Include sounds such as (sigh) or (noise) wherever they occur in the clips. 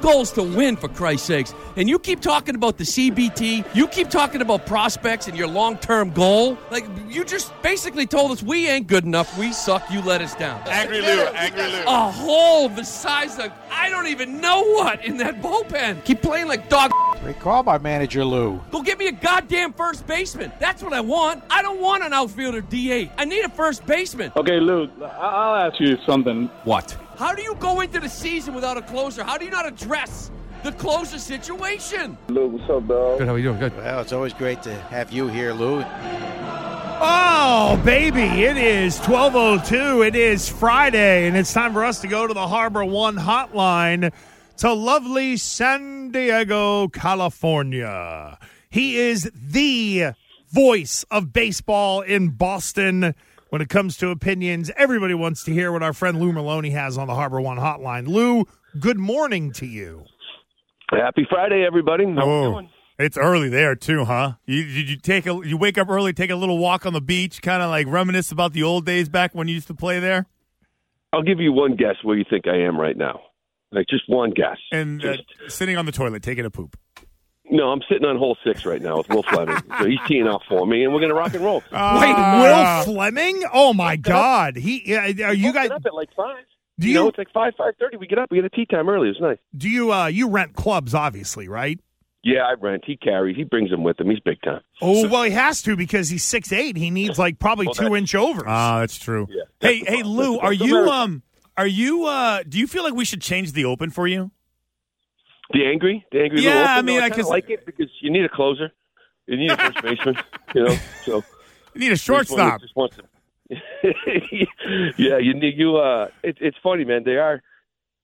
Goal is to win, for Christ's sakes. And you keep talking about the CBT, you keep talking about prospects and your long term goal. Like, you just basically told us we ain't good enough, we suck, you let us down. Angry Lou, Angry Lou. A hole the size of, I don't even know what in that bullpen. Keep playing like dog. Great call by manager Lou. Go get me a goddamn first baseman. That's what I want. I don't want an outfielder DH. I need a first baseman. Okay, Lou, I'll ask you something. What? How do you go into the season without a closer? How do you not address the closer situation? Lou, what's up, dog? Good, how are you doing? Good. Well, it's always great to have you here, Lou. Oh, baby, it is 1202. It is Friday, and it's time for us to go to the Harbor One hotline to lovely San Diego, California. He is the voice of baseball in Boston. When it comes to opinions, everybody wants to hear what our friend Lou Merloni has on the Harbor One hotline. Lou, good morning to you. Happy Friday, everybody. How Oh. we doing? It's early there too, huh? You did you take a you wake up early, take a little walk on the beach, kind of like reminisce about the old days back when you used to play there, I'll give you one guess where you think I am right now. Like just one guess. and uh, Just- sitting on the toilet taking a poop. No, I'm sitting on hole six right now with Will Fleming. so he's teeing off for me, and we're gonna rock and roll. Wait, Will Fleming? Oh my God! He yeah, are you guys? up at like five. Do You know, it's like five, five thirty. We get up. We get a tee time early. It's nice. do you uh you rent clubs? Obviously, right? Yeah, I rent. He carries. He brings them with him. He's big time. Oh well, he has to because he's six eight. He needs like probably Well, two inch overs. Ah, that's true. Yeah. Hey, That's hey, the Lou, problem. are you um, are you uh, do you feel like we should change the open for you? The angry, the angry. Yeah, I mean, no, I I like it because you need a closer. You need a first (laughs) baseman. You know, so. You need a shortstop. just wants to- (laughs) yeah, you need you. Uh, it, it's funny, man. They are.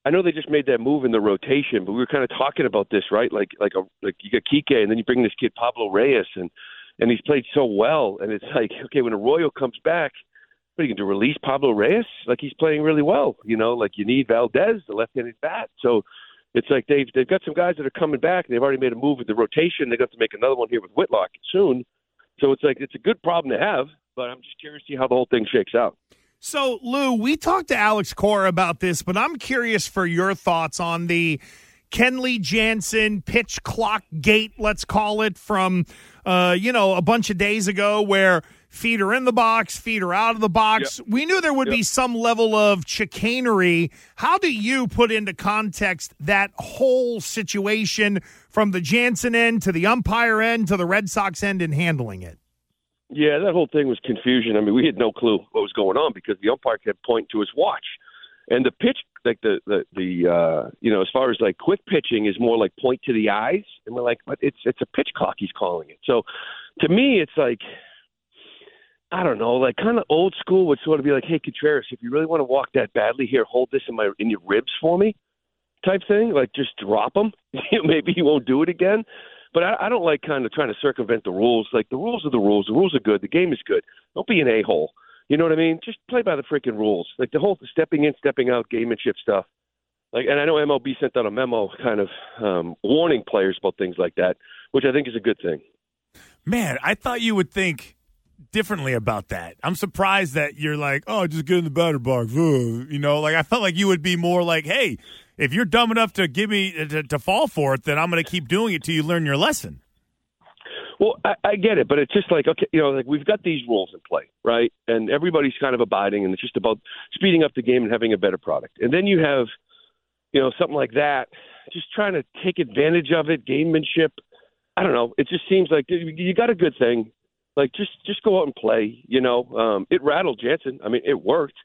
I know they just made that move in the rotation, but we were kind of talking about this, right? Like, like a like you got Kike, and then you bring this kid Pablo Reyes, and and he's played so well, and it's like, okay, when Arroyo comes back, what are you going to? Release Pablo Reyes? Like he's playing really well, you know. Like you need Valdez, the left-handed bat. So it's like they've they've got some guys that are coming back, and they've already made a move with the rotation. They got to make another one here with Whitlock soon. So it's like it's a good problem to have, but I'm just curious to see how the whole thing shakes out. So, Lou, we talked to Alex Cora about this, but I'm curious for your thoughts on the Kenley Jansen pitch clock gate, let's call it, from uh, you know a bunch of days ago, where feet are in the box, feet are out of the box. We knew there would be some level of chicanery. How do you put into context that whole situation from the Jansen end to the umpire end to the Red Sox end in handling it? Yeah, that whole thing was confusion. I mean, we had no clue what was going on because the umpire kept pointing to his watch, and the pitch, like the the the uh, you know, as far as like quick pitching is more like point to the eyes, and we're like, but it's it's a pitch clock. He's calling it. So, to me, it's like. I don't know, like kind of old school would sort of be like, "Hey, Contreras, if you really want to walk that badly, here, hold this in my in your ribs for me," type thing. Like just drop him. (laughs) Maybe he won't do it again. But I, I don't like kind of trying to circumvent the rules. Like the rules are the rules. The rules are good. The game is good. Don't be an a hole. You know what I mean? Just play by the freaking rules. Like the whole stepping in, stepping out, gamemanship stuff. Like, and I know MLB sent out a memo, kind of um, warning players about things like that, which I think is a good thing. Man, I thought you would think differently about that. I'm surprised that you're like, oh, just get in the batter box. You know, like I felt like you would be more like, hey, if you're dumb enough to give me uh, to, to fall for it, then I'm going to keep doing it till you learn your lesson. Well, I, I get it, but it's just like okay, you know, like we've got these rules in play, right? And everybody's kind of abiding, and it's just about speeding up the game and having a better product. And then you have, you know, something like that, just trying to take advantage of it, gamemanship. I don't know. It just seems like you got a good thing. Like just just go out and play. You know, um, it rattled Jansen. I mean, it worked.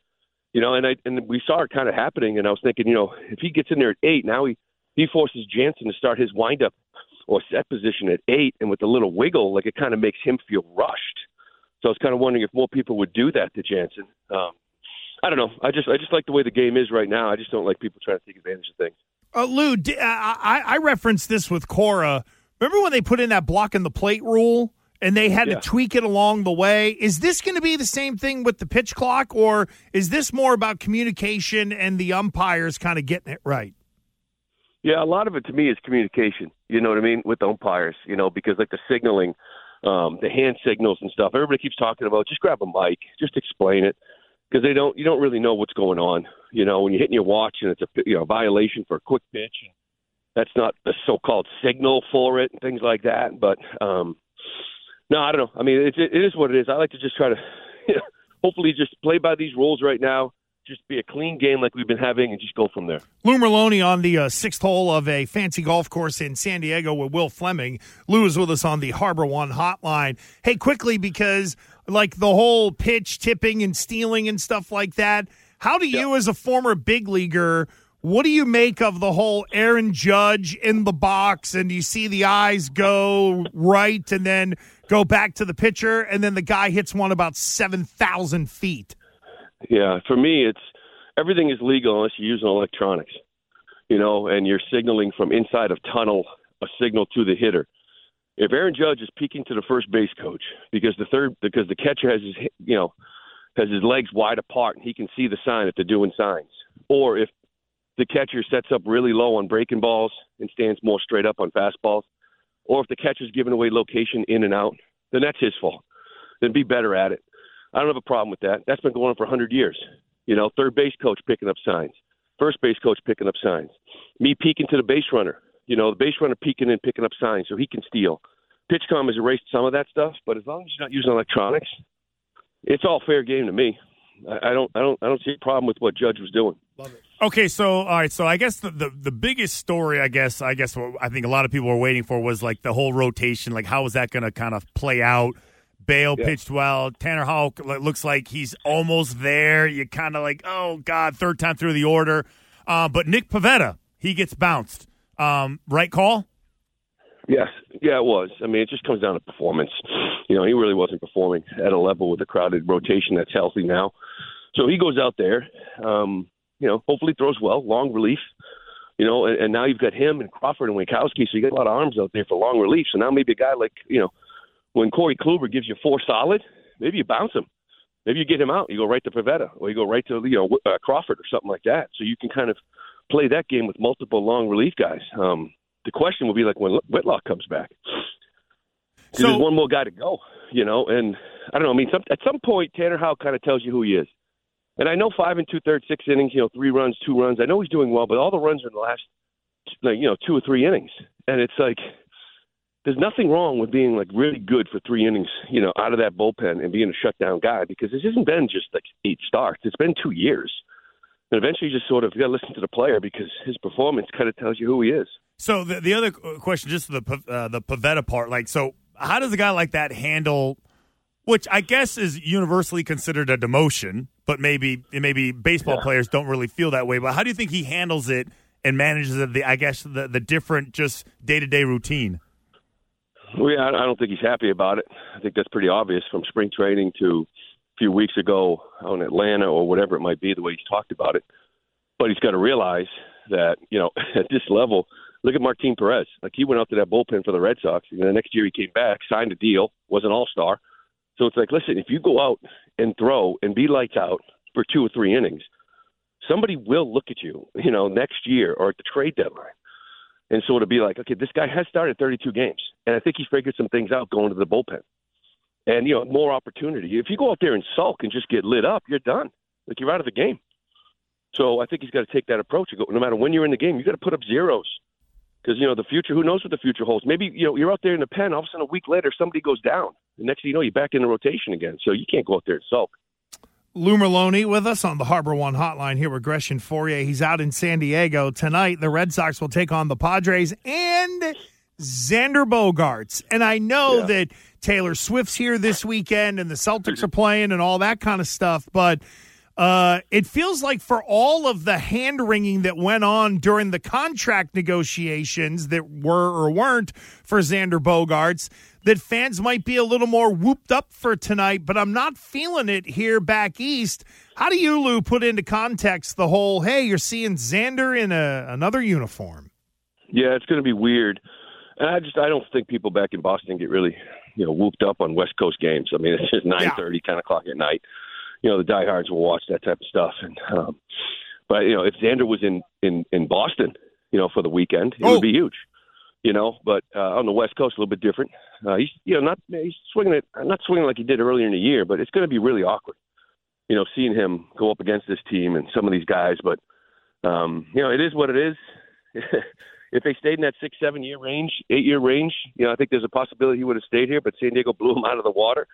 You know, and I and we saw it kind of happening. And I was thinking, you know, if he gets in there at eight, now he he forces Jansen to start his windup or set position at eight, and with a little wiggle, like it kind of makes him feel rushed. So I was kind of wondering if more people would do that to Jansen. Um, I don't know. I just I just like the way the game is right now. I just don't like people trying to take advantage of things. Uh, Lou, I, I referenced this with Cora. Remember when they put in that block in the plate rule? And they had yeah. to tweak it along the way. Is this going to be the same thing with the pitch clock, or is this more about communication and the umpires kind of getting it right? Yeah, a lot of it to me is communication. You know what I mean with the umpires. You know because like the signaling, um, the hand signals and stuff. Everybody keeps talking about just grab a mic, just explain it because they don't. You don't really know what's going on. You know when you're hitting your watch and it's a you know violation for a quick pitch. That's not the so-called signal for it and things like that. But um, no, I don't know. I mean, it, it is what it is. I like to just try to, (laughs) you know, hopefully, just play by these rules right now just be a clean game like we've been having and just go from there. Lou Merloni on the uh, sixth hole of a fancy golf course in San Diego with Will Fleming. Lou is with us on the Harbor One hotline. Hey, quickly, because like the whole pitch tipping and stealing and stuff like that, how do you, as a former big leaguer, what do you make of the whole Aaron Judge in the box and you see the eyes go right and then go back to the pitcher and then the guy hits one about 7,000 feet? Yeah, for me, it's everything is legal unless you're using electronics, you know, and you're signaling from inside of tunnel a signal to the hitter. If Aaron Judge is peeking to the first base coach because the third because the catcher has his you know has his legs wide apart and he can see the sign if they're doing signs, or if the catcher sets up really low on breaking balls and stands more straight up on fastballs, or if the catcher's giving away location in and out, then that's his fault. Then be better at it. I don't have a problem with that. That's been going on for 100 years. You know, third base coach picking up signs, first base coach picking up signs, me peeking to the base runner. You know, the base runner peeking and picking up signs so he can steal. PitchCom has erased some of that stuff, but as long as you're not using electronics, it's all fair game to me. I, I don't, I don't, I don't see a problem with what Judge was doing. Love it. Okay, so all right, so I guess the, the, the biggest story, I guess, I guess what I think a lot of people were waiting for was like the whole rotation. Like, how is that going to kind of play out? Bello yeah. pitched well. Tanner Houck looks like he's almost there. You kind of like, oh God, third time through the order. Uh, but Nick Pivetta, he gets bounced. Um, right call? Yes, yeah, it was. I mean, it just comes down to performance. You know, he really wasn't performing at a level with a crowded rotation that's healthy now. So he goes out there. Um, you know, hopefully throws well, long relief. You know, and, and now you've got him and Crawford and Winckowski, so you got a lot of arms out there for long relief. So now maybe a guy like you know when Corey Kluber gives you four solid, maybe you bounce him. Maybe you get him out. You go right to Pivetta, or you go right to you know uh, Crawford or something like that. So you can kind of play that game with multiple long relief guys. Um, the question will be like when Whitlock comes back. So, there's one more guy to go, you know, and I don't know. I mean, some, at some point, Tanner Houck kind of tells you who he is. And I know five and two thirds, six innings, you know, three runs, two runs. I know he's doing well, but all the runs are in the last, like, you know, two or three innings, and it's like there's nothing wrong with being like really good for three innings, you know, out of that bullpen and being a shutdown guy because this hasn't been just like eight starts. It's been two years. And eventually you just sort of got to listen to the player because his performance kind of tells you who he is. So the, the other question, just the, uh, the Pivetta part, like, so how does a guy like that handle, which I guess is universally considered a demotion, but maybe, maybe baseball yeah. players don't really feel that way. But how do you think he handles it and manages the, I guess, the, the different just day to day routine? Well, yeah, I don't think he's happy about it. I think that's pretty obvious from spring training to a few weeks ago in Atlanta or whatever it might be, the way he's talked about it. But he's got to realize that, you know, (laughs) at this level, look at Martin Perez. Like he went out to that bullpen for the Red Sox. And the next year he came back, signed a deal, was an all star. So it's like, listen, if you go out and throw and be lights out for two or three innings, somebody will look at you, you know, next year or at the trade deadline and sort of be like, okay, this guy has started 32 games, and I think he figured some things out going to the bullpen, and you know, more opportunity. If you go out there and sulk and just get lit up, you're done. Like you're out of the game. So I think he's got to take that approach. No matter when you're in the game, you got to put up zeros. Because you know the future. Who knows what the future holds? Maybe you know you're out there in the pen. All of a sudden, a week later, somebody goes down. The next thing you know, you're back in the rotation again. So you can't go out there and sulk. Lou Merloni with us on the Harbor One hotline here with Gresh and Fauria. He's out in San Diego tonight. The Red Sox will take on the Padres and Xander Bogaerts. And I know Yeah. that Taylor Swift's here this weekend and the Celtics are playing and all that kind of stuff, but uh, it feels like for all of the hand wringing that went on during the contract negotiations that were or weren't for Xander Bogaerts, that fans might be a little more whooped up for tonight, but I'm not feeling it here back east. How do you, Lou, put into context the whole, hey, you're seeing Xander in a, another uniform? Yeah, it's going to be weird. And I just I don't think people back in Boston get really you know whooped up on West Coast games. I mean, it's just nine thirty, ten o'clock at night. You know, the diehards will watch that type of stuff. And um, but you know, if Xander was in in in Boston, you know, for the weekend, it Oh. would be huge. You know, but uh, on the West Coast, a little bit different. Uh, he's you know not he's swinging it not swinging like he did earlier in the year, but it's going to be really awkward. You know, seeing him go up against this team and some of these guys, but um, you know, it is what it is. (laughs) if they stayed in that six, seven year range, eight year range, you know, I think there's a possibility he would have stayed here. But San Diego blew him out of the water,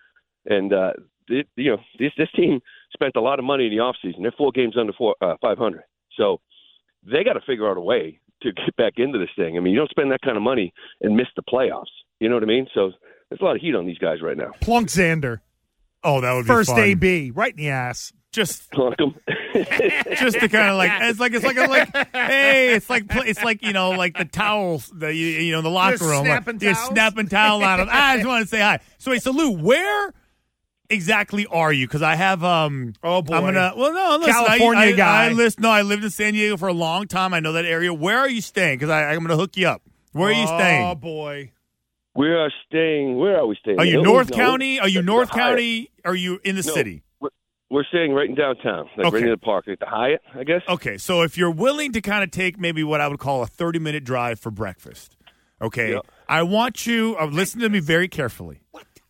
and uh, it, you know, this this team spent a lot of money in the offseason. They're four games under four, uh, 500, so they got to figure out a way to get back into this thing. I mean, you don't spend that kind of money and miss the playoffs. You know what I mean? So there's a lot of heat on these guys right now. Plunk Xander. Oh, that would be First fun. AB, right in the ass. Just Plunk 'em. (laughs) just to kind of like it's like it's like a, like hey it's like pl- it's like you know like the towels the you, you know the locker You're room snapping you're towels? snapping towel on them. I just want to say hi. So wait, so Lou, where exactly are you? Because I have um Oh, boy. I'm gonna well no listen, California I, I, guy. I listen no I lived in San Diego for a long time. I know that area. Where are you staying? Because I'm gonna hook you up. Where are you staying? Oh, boy. we are staying. Where are we staying? Are you Hilton? North No, County? Are you North County? Are you in the No. city? We're, we're staying right in downtown, like Okay. right near the park, like the Hyatt, I guess. Okay, so if you're willing to kind of take maybe what I would call a 30 minute drive for breakfast, okay, Yeah. I want you, uh, listen to me very carefully.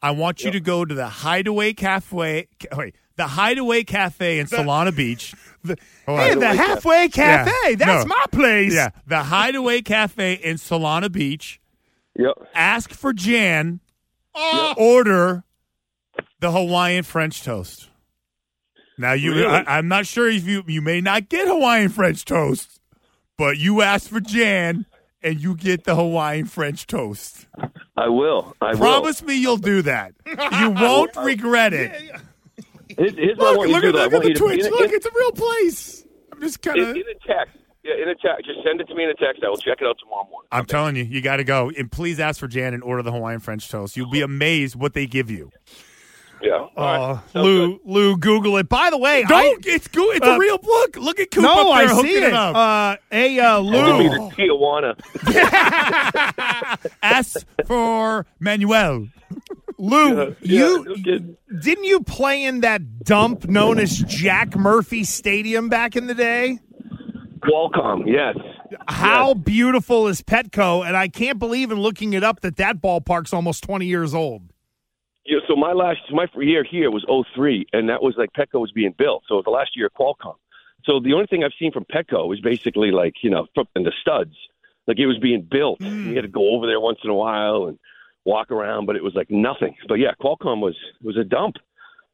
I want you to go to the Hideaway Cafe, wait, the Hideaway Cafe in Solana Beach. (laughs) The, oh, hey, the halfway cafe. Yeah. That's No. my place. Yeah, the Hideaway Cafe in Solana Beach. Yep. Ask for Jan. Order the Hawaiian French toast. Now you, Really? I, I'm not sure if you you may not get Hawaiian French toast, but you ask for Jan and you get the Hawaiian French toast. I will. I Promise me you'll do that. You won't (laughs) regret it. will. Here's, here's Look, look at do. though. I look at the you to- Twitch. Look, in- it's a real place. I'm just kind in, of. in a text. Yeah, in a text. Just send it to me in a text. I will check it out tomorrow morning. I'm telling you, you got to go and please ask for Jan and order the Hawaiian French toast. You'll be amazed what they give you. Yeah. All Oh, right. Sounds Lou, good. Lou, Google it. By the way, Don't. it's good. It's uh, a real book. Look at Coop no, up there I hooking see it. up. Uh, hey, uh, Give me Lou. the Tijuana. (laughs) Ask for Manuel. Lou, Yeah, you no didn't you play in that dump known as Jack Murphy Stadium back in the day? Qualcomm. Yes. How beautiful is Petco? And I can't believe in looking it up that that ballpark's almost 20 years old. Yeah, so my last my year here was '03, and that was like Petco was being built. So the last year of Qualcomm. So the only thing I've seen from Petco is basically like you know from the studs, like it was being built. You had to go over there once in a while and walk around, but it was like nothing. But yeah, Qualcomm was was a dump,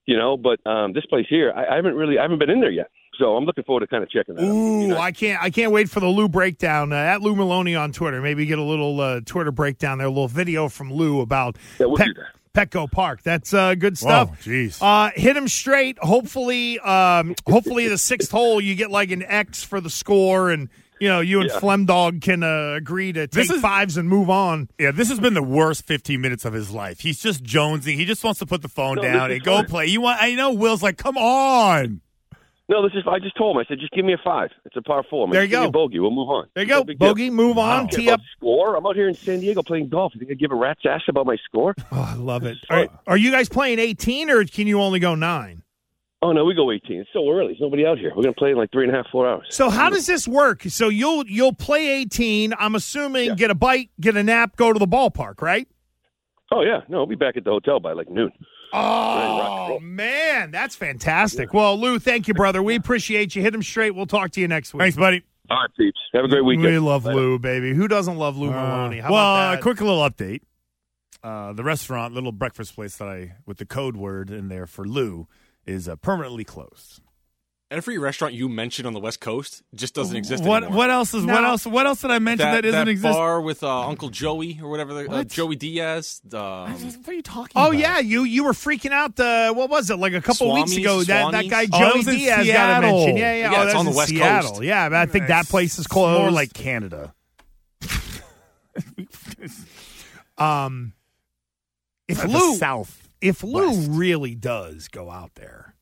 you know. But um, this place here, I, I haven't really I haven't been in there yet, so I'm looking forward to kind of checking that. out. Ooh, You know, I can't I can't wait for the Lou breakdown uh, at Lou Merloni on Twitter. Maybe get a little uh, Twitter breakdown there, a little video from Lou about Yeah, we'll that. Petco Park. That's uh, good stuff. Jeez. Uh, hit him straight. Hopefully, um, hopefully the sixth hole you get like an X for the score, and you know you and Yeah. Flemdog can uh, agree to This take is- fives and move on. Yeah, this has been the worst 15 minutes of his life. He's just jonesing. He just wants to put the phone No, down and go fun. play. You want? I know Will's like, come on. No, this is. I just told him. I said, just give me a five. It's a par four. Man. There you Just go. bogey. We'll move on. There you go, bogey. Move on. Tee up. Score. I'm out here in San Diego playing golf. You think I give a rat's ass about my score? Oh, I love it. Are, are you guys playing eighteen, or can you only go nine? Oh no, we go 18. It's so early. There's nobody out here. We're gonna play in like three and a half, four hours. So how does this work? So you'll you'll play eighteen. I'm assuming Yeah. get a bite, get a nap, go to the ballpark, right? Oh yeah, no, we'll be back at the hotel by like noon. Oh man, that's fantastic. Well, Lou, thank you, brother. We appreciate you. Hit him straight. We'll talk to you next week. Thanks, buddy. All right, peeps. Have a great weekend. We love Later. Lou, baby. Who doesn't love Lou Merloni? How well, about a quick little update. Uh, the restaurant, little breakfast place that I, with the code word in there for Lou, is uh, permanently closed. Every restaurant you mentioned on the West Coast just doesn't exist What anymore. what else is what else what else did I mention that, that, doesn't that exist? bar with uh, Uncle Joey or whatever, the, uh, Joey Diaz. Um, what are you talking Oh about? yeah, you you were freaking out. The what was it like a couple weeks Swamis, ago? That that guy Oh, Joey was in Diaz got a mention. Yeah, yeah. Yeah, oh, it's that's on the West Seattle. Coast. Yeah, but I think that place is It's closed. More like Canada. (laughs) um, if The Lou South. if Lou West. really does go out there,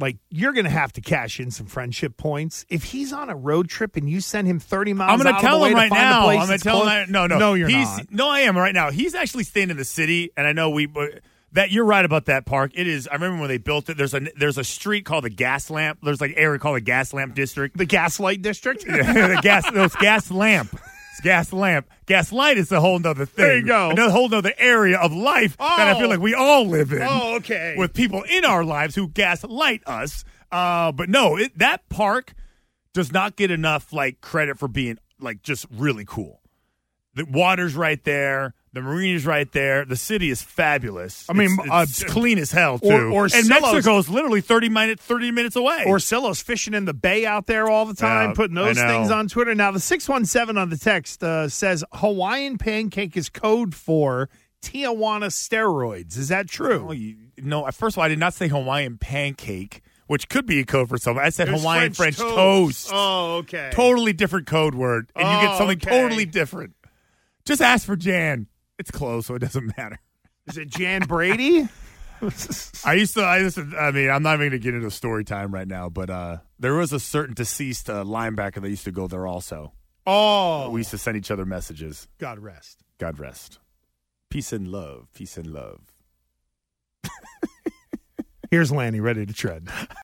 like you're going to have to cash in some friendship points. If he's on a road trip and you send him 30 miles, I'm going out to tell him right now. I'm going to tell him. No, no, no, you're He's, not. No, I am right now. He's actually staying in the city, and I know we. but That you're right about that park. It is. I remember when they built it. There's a there's a street called the Gas Lamp. There's like area called the Gas Lamp District. The Gaslight District. (laughs) the gas those gas lamp. It's gas lamp. Gas light is a whole nother thing. There you go. Another whole nother area of life that I Oh. feel like we all live in. Oh, okay. With people in our lives who gaslight us. Uh, but no, it, that park does not get enough like credit for being like just really cool. The water's right there. The marine's right there. The city is fabulous. I mean, it's, uh, it's clean as hell too. or- or and Silos- Mexico's literally thirty minutes thirty minutes away. Or Silos fishing in the bay out there all the time, Yeah, putting those things on Twitter. Now, the 617 on the text uh, says Hawaiian pancake is code for Tijuana steroids. Is that Oh, true? you, no, first of all, I did not say Hawaiian pancake, which could be a code for something. I said Hawaiian French, toast. Oh, okay. Totally different code word, and you get Oh, something okay. totally different. Just ask for Jan. It's close, so it doesn't matter. Is it Jan Brady? (laughs) (laughs) I used to. I used to. I mean, I'm not even going to get into story time right now, but uh, there was a certain deceased uh, linebacker that used to go there. Also, oh, we used to send each other messages. God rest. God rest. Peace and love. Peace and love. Here's Lanny ready to tread.